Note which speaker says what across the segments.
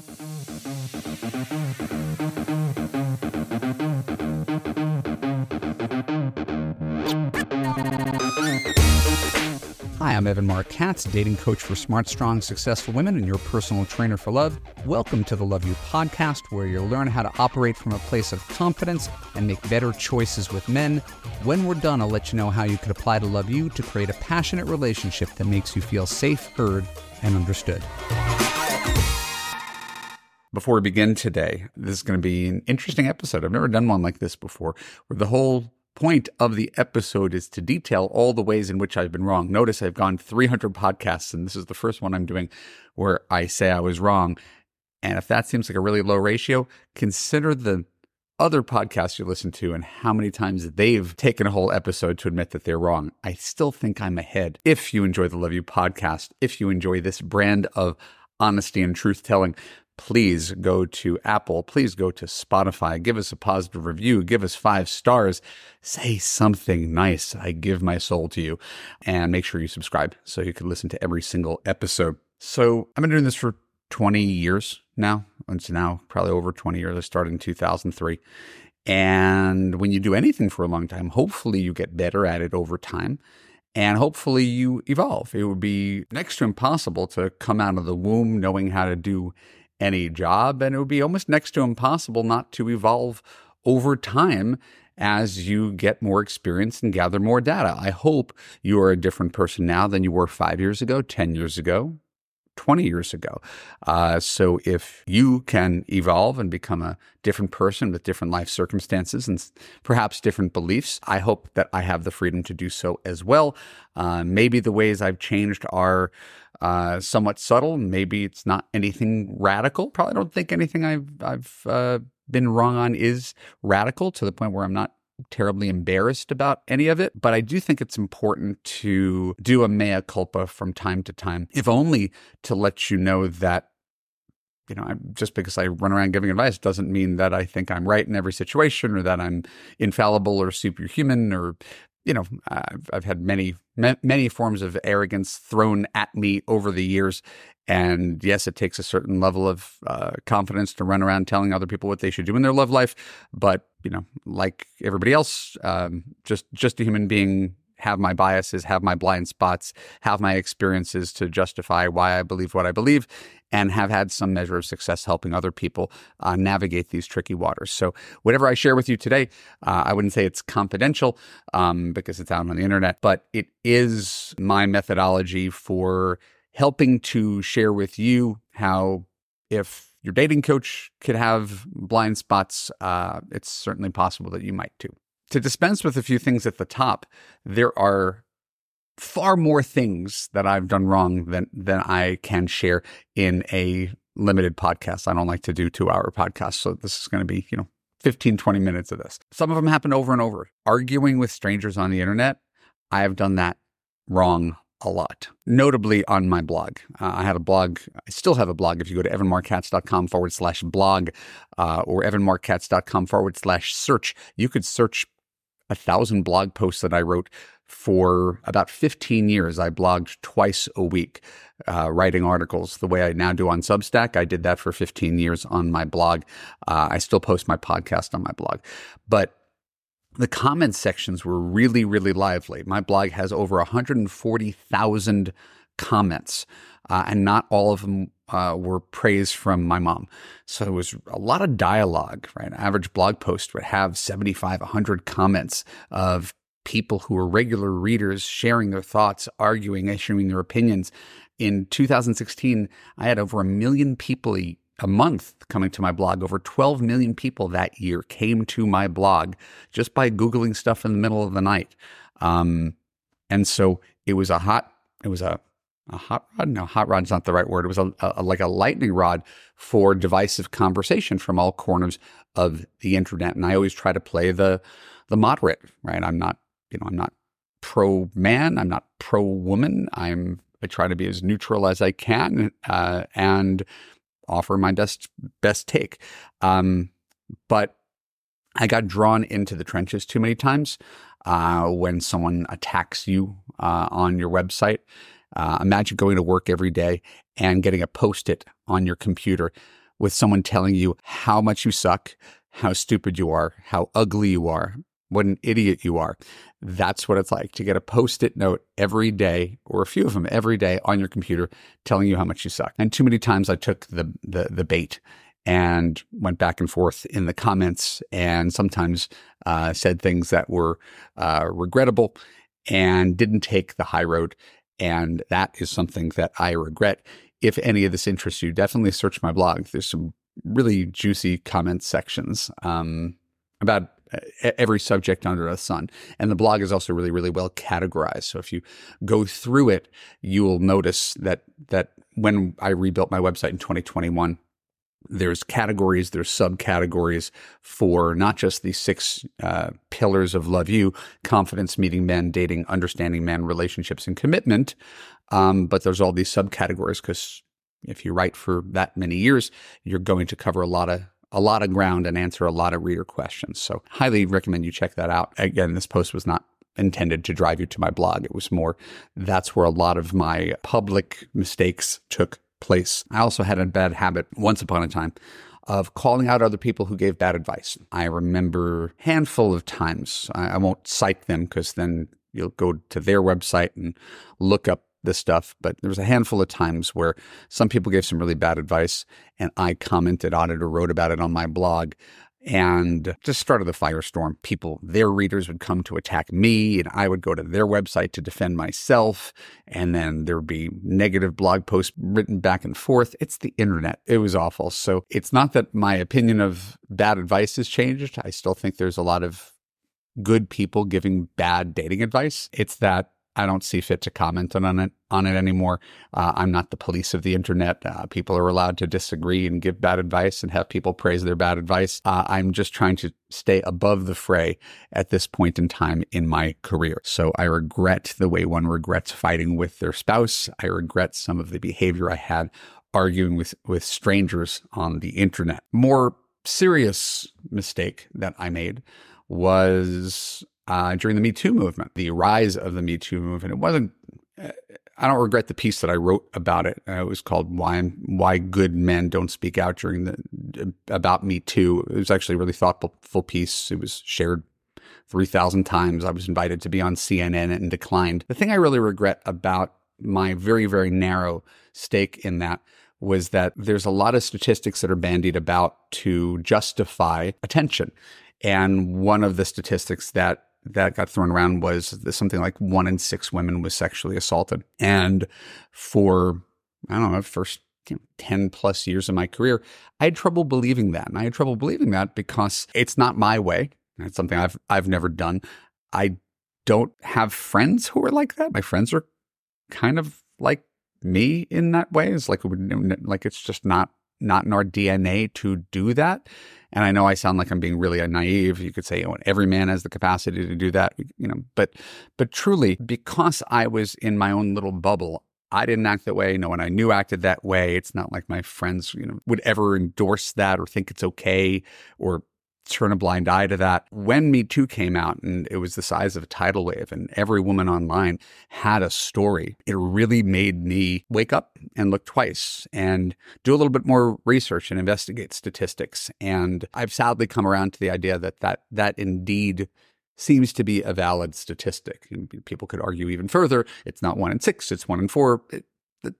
Speaker 1: Hi, I'm Evan Marc Katz, dating coach for smart, strong, successful women and your personal trainer for love. Welcome to the Love U podcast, where you'll learn how to operate from a place of confidence and make better choices with men. When we're done, I'll let you know how you could apply to Love U to create a passionate relationship that makes you feel safe, heard, and understood. Before we begin today, this is going to be an interesting episode. I've never done one like this before, where the whole point of the episode is to detail all the ways in which I've been wrong. Notice I've gone 300 podcasts, and this is the first one I'm doing where I say I was wrong. And if that seems like a really low ratio, consider the other podcasts you listen to and how many times they've taken a whole episode to admit that they're wrong. I still think I'm ahead. If you enjoy the Love U podcast, if you enjoy this brand of honesty and truth telling, please go to Apple, please go to Spotify, give us a positive review, give us five stars, say something nice. I give my soul to you, and make sure you subscribe so you can listen to every single episode. So I've been doing this for 20 years now. It's now probably over 20 years. I started in 2003. And when you do anything for a long time, hopefully you get better at it over time and hopefully you evolve. It would be next to impossible to come out of the womb knowing how to do any job, and it would be almost next to impossible not to evolve over time as you get more experience and gather more data. I hope you are a different person now than you were five years ago, 10 years ago, 20 years ago. Uh, so if you can evolve and become a different person with different life circumstances and perhaps different beliefs, I hope that I have the freedom to do so as well. Uh, maybe the ways I've changed are uh, somewhat subtle. Maybe it's not anything radical. Probably don't think anything I've I've uh, been wrong on is radical to the point where I'm not terribly embarrassed about any of it, but I do think it's important to do a mea culpa from time to time, if only to let you know that you know, just because I run around giving advice doesn't mean that I think I'm right in every situation or that I'm infallible or superhuman or you know, I've, I've had many, many forms of arrogance thrown at me over the years. And yes, it takes a certain level of uh, confidence to run around telling other people what they should do in their love life. But, you know, like everybody else, um, just, just a human being have my biases, have my blind spots, have my experiences to justify why I believe what I believe, and have had some measure of success helping other people uh, navigate these tricky waters. So, whatever I share with you today, uh, I wouldn't say it's confidential um, because it's out on the internet, but it is my methodology for helping to share with you how if your dating coach could have blind spots, uh, it's certainly possible that you might too to dispense with a few things at the top, there are far more things that I've done wrong than than I can share in a limited podcast. I don't like to do 2-hour podcasts, so this is going to be, you know, 15 20 minutes of this. Some of them happen over and over. Arguing with strangers on the internet, I have done that wrong a lot, notably on my blog. Uh, I had a blog, I still have a blog. If you go to evanmarckatz.com forward slash blog uh, or evanmarckatz.com forward slash search, you could search a thousand blog posts that I wrote for about 15 years. I blogged twice a week, uh, writing articles the way I now do on Substack. I did that for 15 years on my blog. Uh, I still post my podcast on my blog. But the comment sections were really, really lively. My blog has over 140,000 comments, uh, and not all of them uh, were praise from my mom. So it was a lot of dialogue, right? An average blog post would have 75, 100 comments of people who were regular readers sharing their thoughts, arguing, issuing their opinions. In 2016, I had over a million people a, month coming to my blog. Over 12 million people that year came to my blog just by Googling stuff in the middle of the night. Um, and so it was a hot, it was a a hot rod? No, hot rod's not the right word. It was a, a, like a lightning rod for divisive conversation from all corners of the internet. And I always try to play the the moderate, right? I'm not, you know, I'm not pro man. I'm not pro woman. I'm I try to be as neutral as I can uh, and offer my best best take. Um, but I got drawn into the trenches too many times uh, when someone attacks you uh, on your website uh, imagine going to work every day and getting a post it on your computer with someone telling you how much you suck, how stupid you are, how ugly you are, what an idiot you are. That's what it's like to get a post it note every day or a few of them every day on your computer telling you how much you suck. And too many times I took the, the, the bait and went back and forth in the comments and sometimes uh, said things that were uh, regrettable and didn't take the high road. And that is something that I regret. If any of this interests you, definitely search my blog. There's some really juicy comment sections um, about every subject under the sun. And the blog is also really, really well categorized. So if you go through it, you will notice that that when I rebuilt my website in 2021, there's categories, there's subcategories for not just the six uh, pillars of Love U confidence, meeting men, dating, understanding men, relationships, and commitment. Um, but there's all these subcategories because if you write for that many years, you're going to cover a lot of a lot of ground and answer a lot of reader questions. So highly recommend you check that out. Again, this post was not intended to drive you to my blog. It was more that's where a lot of my public mistakes took place. I also had a bad habit once upon a time of calling out other people who gave bad advice. I remember handful of times. I, I won't cite them because then you'll go to their website and look up this stuff, but there was a handful of times where some people gave some really bad advice and I commented on it or wrote about it on my blog and just started the firestorm. People, their readers would come to attack me, and I would go to their website to defend myself. And then there would be negative blog posts written back and forth. It's the internet. It was awful. So it's not that my opinion of bad advice has changed. I still think there's a lot of good people giving bad dating advice. It's that I don't see fit to comment on it on it anymore. Uh, I'm not the police of the internet. Uh, people are allowed to disagree and give bad advice and have people praise their bad advice. Uh, I'm just trying to stay above the fray at this point in time in my career. So I regret the way one regrets fighting with their spouse. I regret some of the behavior I had arguing with with strangers on the internet. More serious mistake that I made was uh, during the Me Too movement, the rise of the Me Too movement. It wasn't. I don't regret the piece that I wrote about it. Uh, it was called "Why Why Good Men Don't Speak Out During the about Me Too." It was actually a really thoughtful piece. It was shared three thousand times. I was invited to be on CNN and declined. The thing I really regret about my very very narrow stake in that was that there's a lot of statistics that are bandied about to justify attention. And one of the statistics that that got thrown around was something like one in six women was sexually assaulted. And for, I don't know, first 10 plus years of my career, I had trouble believing that. And I had trouble believing that because it's not my way. It's something I've, I've never done. I don't have friends who are like that. My friends are kind of like me in that way. It's like, like it's just not, not in our DNA to do that. And I know I sound like I'm being really naive. You could say, oh, every man has the capacity to do that, you know, but, but truly, because I was in my own little bubble, I didn't act that way. No one I knew acted that way. It's not like my friends, you know, would ever endorse that or think it's okay or turn a blind eye to that. When Me Too came out and it was the size of a tidal wave and every woman online had a story, it really made me wake up and look twice and do a little bit more research and investigate statistics. And I've sadly come around to the idea that that, that indeed seems to be a valid statistic. People could argue even further. It's not one in six, it's one in four. It,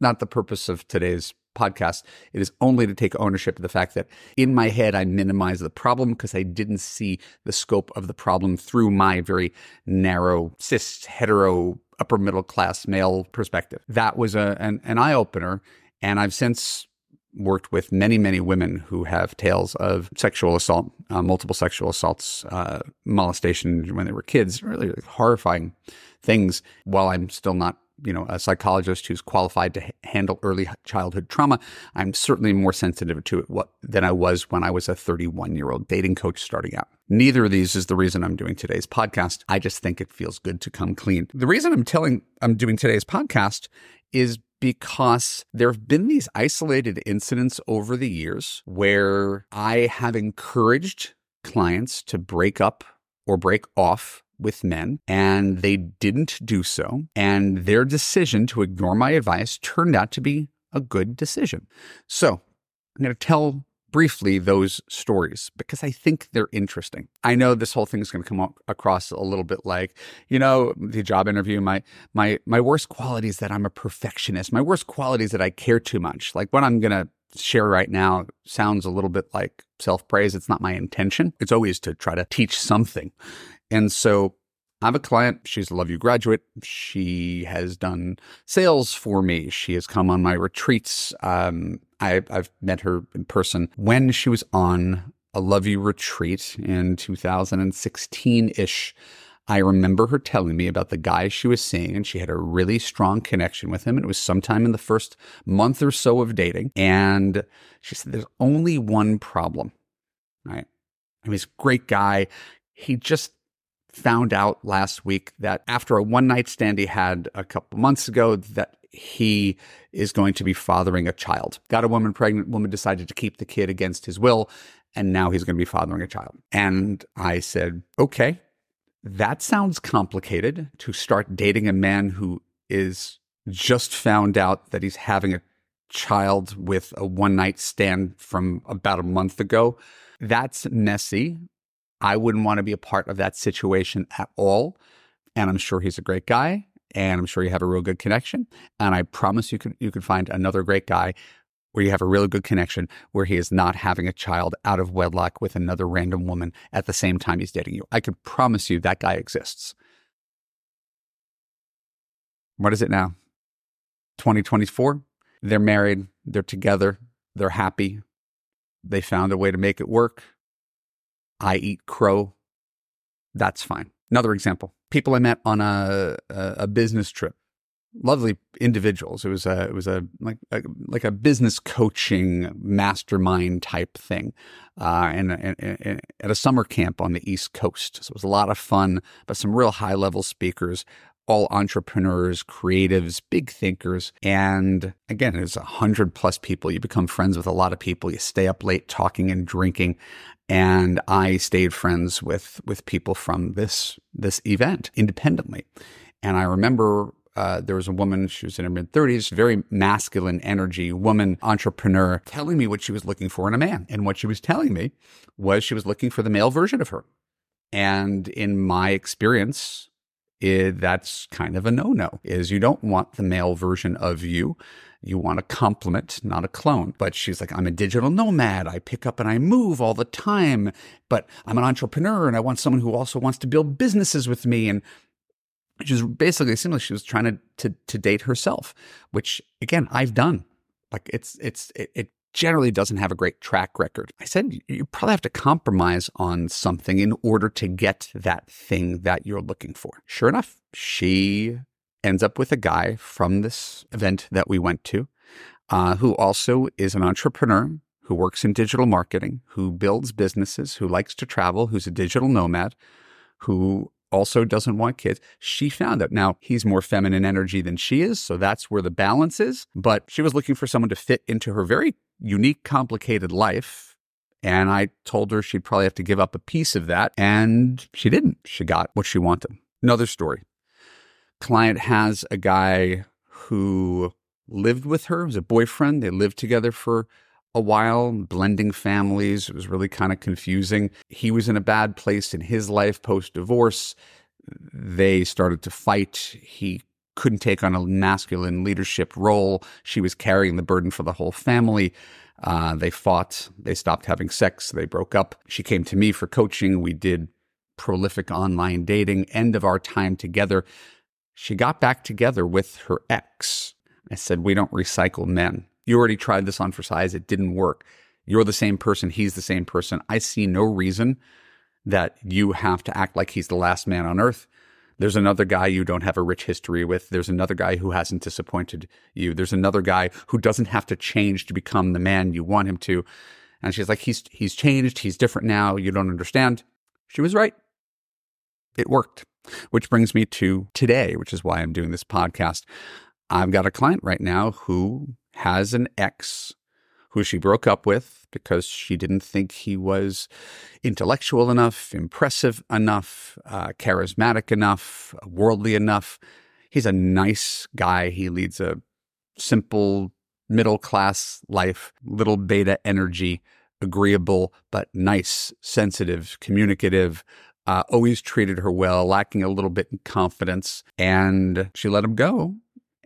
Speaker 1: not the purpose of today's podcast. It is only to take ownership of the fact that in my head, I minimize the problem because I didn't see the scope of the problem through my very narrow, cis, hetero, upper middle class male perspective. That was a, an, an eye opener. And I've since worked with many, many women who have tales of sexual assault, uh, multiple sexual assaults, uh, molestation when they were kids, really, really horrifying things. While I'm still not you know, a psychologist who's qualified to handle early childhood trauma, I'm certainly more sensitive to it what, than I was when I was a 31 year old dating coach starting out. Neither of these is the reason I'm doing today's podcast. I just think it feels good to come clean. The reason I'm telling I'm doing today's podcast is because there have been these isolated incidents over the years where I have encouraged clients to break up or break off with men, and they didn't do so. And their decision to ignore my advice turned out to be a good decision. So, I'm going to tell briefly those stories because I think they're interesting. I know this whole thing is going to come across a little bit like, you know, the job interview. My my my worst quality is that I'm a perfectionist. My worst quality is that I care too much. Like what I'm going to share right now sounds a little bit like self praise. It's not my intention. It's always to try to teach something. And so I have a client. She's a Love U graduate. She has done sales for me. She has come on my retreats. Um, I, I've met her in person when she was on a Love U retreat in 2016 ish. I remember her telling me about the guy she was seeing, and she had a really strong connection with him. And it was sometime in the first month or so of dating. And she said, There's only one problem, right? I mean, he's a great guy. He just found out last week that after a one night stand he had a couple months ago, that he is going to be fathering a child. Got a woman pregnant, woman decided to keep the kid against his will, and now he's going to be fathering a child. And I said, okay, that sounds complicated to start dating a man who is just found out that he's having a child with a one night stand from about a month ago. That's messy. I wouldn't want to be a part of that situation at all. And I'm sure he's a great guy and I'm sure you have a real good connection. And I promise you can you can find another great guy where you have a really good connection where he is not having a child out of wedlock with another random woman at the same time he's dating you. I can promise you that guy exists. What is it now? 2024? They're married, they're together, they're happy. They found a way to make it work. I eat crow. That's fine. Another example people I met on a, a, business trip. Lovely individuals. It was a it was a like a, like a business coaching mastermind type thing, uh, and, and, and at a summer camp on the East Coast. So it was a lot of fun, but some real high level speakers all entrepreneurs, creatives, big thinkers. And again, there's a hundred plus people. You become friends with a lot of people. You stay up late talking and drinking and I stayed friends with with people from this this event independently. And I remember uh, there was a woman, she was in her mid 30s, very masculine energy woman, entrepreneur, telling me what she was looking for in a man. And what she was telling me was she was looking for the male version of her. And in my experience, it, that's kind of a no-no is you don't want the male version of you you want a complement, not a clone. But she's like, I'm a digital nomad. I pick up and I move all the time, but I'm an entrepreneur and I want someone who also wants to build businesses with me. And she's basically seemed like she was trying to, to, to date herself, which again, I've done. Like it's, it's, it, it generally doesn't have a great track record. I said you probably have to compromise on something in order to get that thing that you're looking for. Sure enough, she ends up with a guy from this event that we went to uh, who also is an entrepreneur who works in digital marketing, who builds businesses, who likes to travel, who's a digital nomad, who also doesn't want kids. She found out. Now, he's more feminine energy than she is, so that's where the balance is. But she was looking for someone to fit into her very unique, complicated life. And I told her she'd probably have to give up a piece of that. And she didn't. She got what she wanted. Another story client has a guy who lived with her, was a boyfriend. They lived together for a while, blending families. It was really kind of confusing. He was in a bad place in his life post divorce. They started to fight. He couldn't take on a masculine leadership role. She was carrying the burden for the whole family. Uh, they fought. They stopped having sex. They broke up. She came to me for coaching. We did prolific online dating. End of our time together. She got back together with her ex. I said, We don't recycle men. You already tried this on for size. It didn't work. You're the same person. He's the same person. I see no reason that you have to act like he's the last man on earth. There's another guy you don't have a rich history with. There's another guy who hasn't disappointed you. There's another guy who doesn't have to change to become the man you want him to. And she's like, he's, he's changed. He's different now. You don't understand. She was right. It worked. Which brings me to today, which is why I'm doing this podcast. I've got a client right now who has an ex who she broke up with because she didn't think he was intellectual enough, impressive enough, uh, charismatic enough, worldly enough. He's a nice guy. He leads a simple middle class life, little beta energy, agreeable, but nice, sensitive, communicative, uh, always treated her well, lacking a little bit in confidence. And she let him go.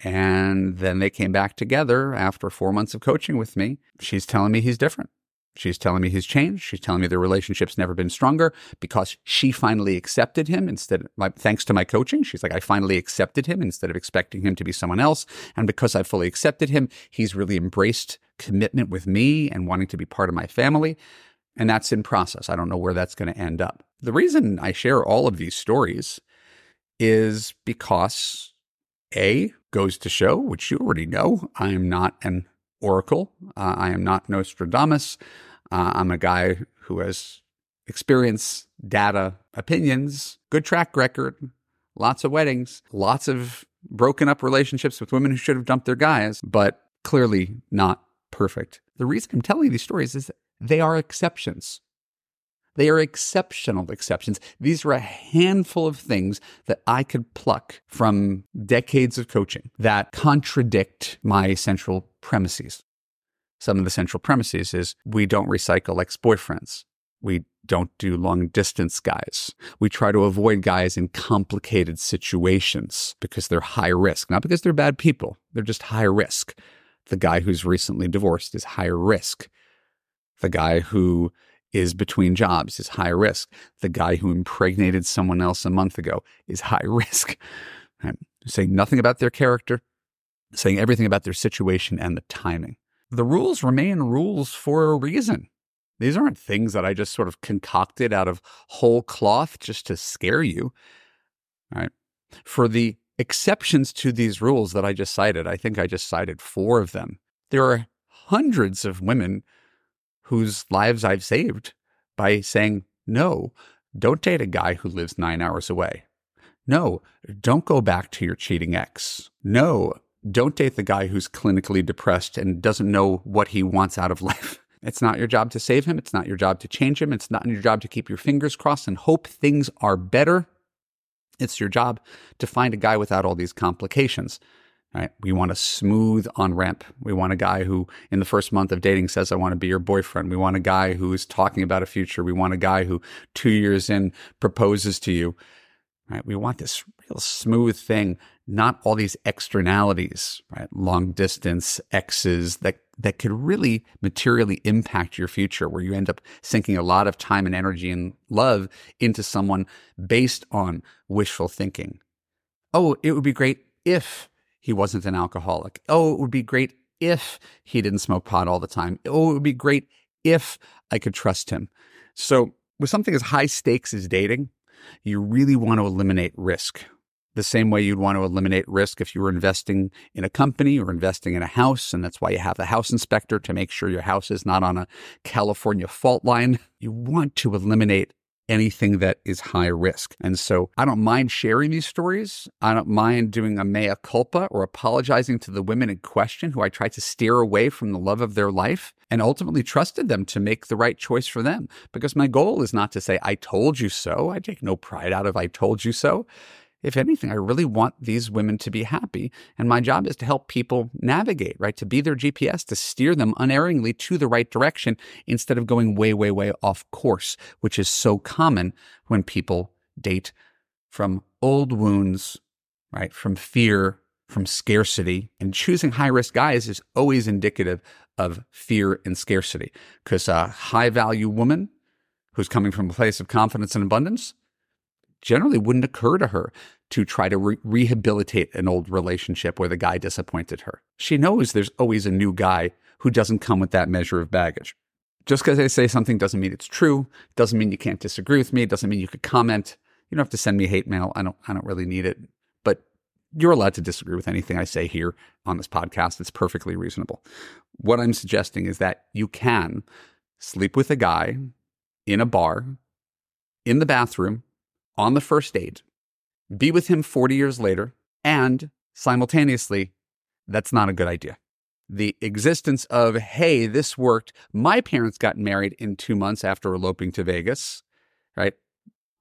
Speaker 1: And then they came back together after four months of coaching with me. She's telling me he's different. She's telling me he's changed. She's telling me their relationship's never been stronger because she finally accepted him instead, my, thanks to my coaching. She's like, I finally accepted him instead of expecting him to be someone else. And because I fully accepted him, he's really embraced commitment with me and wanting to be part of my family. And that's in process. I don't know where that's going to end up. The reason I share all of these stories is because A goes to show, which you already know, I am not an oracle. Uh, I am not Nostradamus. Uh, I'm a guy who has experience, data, opinions, good track record, lots of weddings, lots of broken up relationships with women who should have dumped their guys, but clearly not perfect. The reason I'm telling you these stories is they are exceptions. They are exceptional exceptions. These are a handful of things that I could pluck from decades of coaching that contradict my central premises. Some of the central premises is we don't recycle ex boyfriends. We don't do long distance guys. We try to avoid guys in complicated situations because they're high risk, not because they're bad people. They're just high risk. The guy who's recently divorced is high risk. The guy who is between jobs is high risk. The guy who impregnated someone else a month ago is high risk. I'm saying nothing about their character, saying everything about their situation and the timing. The rules remain rules for a reason. These aren't things that I just sort of concocted out of whole cloth just to scare you. Right? For the exceptions to these rules that I just cited, I think I just cited four of them. There are hundreds of women whose lives I've saved by saying, no, don't date a guy who lives nine hours away. No, don't go back to your cheating ex. No, don't date the guy who's clinically depressed and doesn't know what he wants out of life. It's not your job to save him. It's not your job to change him. It's not your job to keep your fingers crossed and hope things are better. It's your job to find a guy without all these complications. Right? We want a smooth on ramp. We want a guy who, in the first month of dating, says, I want to be your boyfriend. We want a guy who is talking about a future. We want a guy who, two years in, proposes to you. Right? We want this real smooth thing, not all these externalities, right? Long distance exes that, that could really materially impact your future, where you end up sinking a lot of time and energy and love into someone based on wishful thinking. Oh, it would be great if he wasn't an alcoholic. Oh, it would be great if he didn't smoke pot all the time. Oh, it would be great if I could trust him. So, with something as high stakes as dating, you really want to eliminate risk. The same way you'd want to eliminate risk if you were investing in a company or investing in a house. And that's why you have a house inspector to make sure your house is not on a California fault line. You want to eliminate anything that is high risk. And so I don't mind sharing these stories. I don't mind doing a mea culpa or apologizing to the women in question who I tried to steer away from the love of their life and ultimately trusted them to make the right choice for them. Because my goal is not to say, I told you so. I take no pride out of I told you so. If anything, I really want these women to be happy. And my job is to help people navigate, right? To be their GPS, to steer them unerringly to the right direction instead of going way, way, way off course, which is so common when people date from old wounds, right? From fear, from scarcity. And choosing high risk guys is always indicative of fear and scarcity because a high value woman who's coming from a place of confidence and abundance generally wouldn't occur to her to try to re- rehabilitate an old relationship where the guy disappointed her. She knows there's always a new guy who doesn't come with that measure of baggage. Just because I say something doesn't mean it's true, doesn't mean you can't disagree with me, doesn't mean you could comment. You don't have to send me hate mail. I don't I don't really need it. But you're allowed to disagree with anything I say here on this podcast. It's perfectly reasonable. What I'm suggesting is that you can sleep with a guy in a bar, in the bathroom, on the first date, be with him 40 years later, and simultaneously, that's not a good idea. The existence of, hey, this worked. My parents got married in two months after eloping to Vegas, right?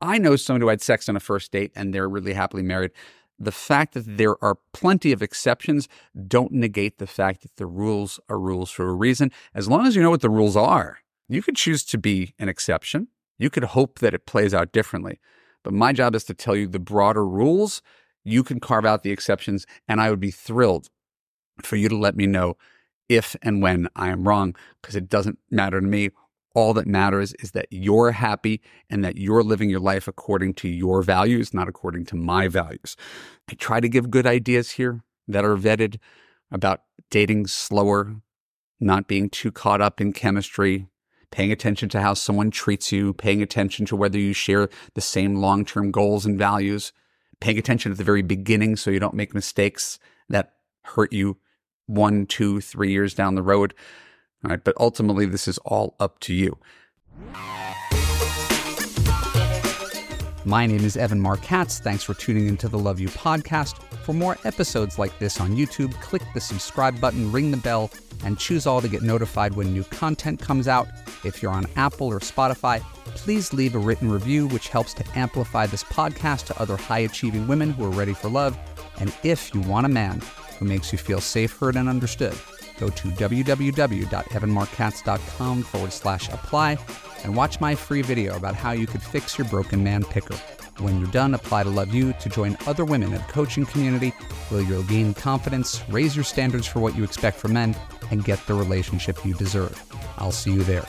Speaker 1: I know someone who had sex on a first date and they're really happily married. the fact that there are plenty of exceptions don't negate the fact that the rules are rules for a reason. As long as you know what the rules are, you could choose to be an exception. You could hope that it plays out differently. But my job is to tell you the broader rules. You can carve out the exceptions, and I would be thrilled for you to let me know if and when I am wrong, because it doesn't matter to me. All that matters is that you're happy and that you're living your life according to your values, not according to my values. I try to give good ideas here that are vetted about dating slower, not being too caught up in chemistry, paying attention to how someone treats you, paying attention to whether you share the same long term goals and values, paying attention at the very beginning so you don't make mistakes that hurt you one, two, three years down the road. All right, but ultimately, this is all up to you.
Speaker 2: My name is Evan Marc Katz. Thanks for tuning into the Love U podcast. For more episodes like this on YouTube, click the subscribe button, ring the bell, and choose all to get notified when new content comes out. If you're on Apple or Spotify, please leave a written review, which helps to amplify this podcast to other high achieving women who are ready for love. And if you want a man who makes you feel safe, heard, and understood, go to www.evanmarckatz.com forward slash apply and watch my free video about how you could fix your broken man picker. When you're done, apply to Love U to join other women in the coaching community where you'll gain confidence, raise your standards for what you expect from men, and get the relationship you deserve. I'll see you there.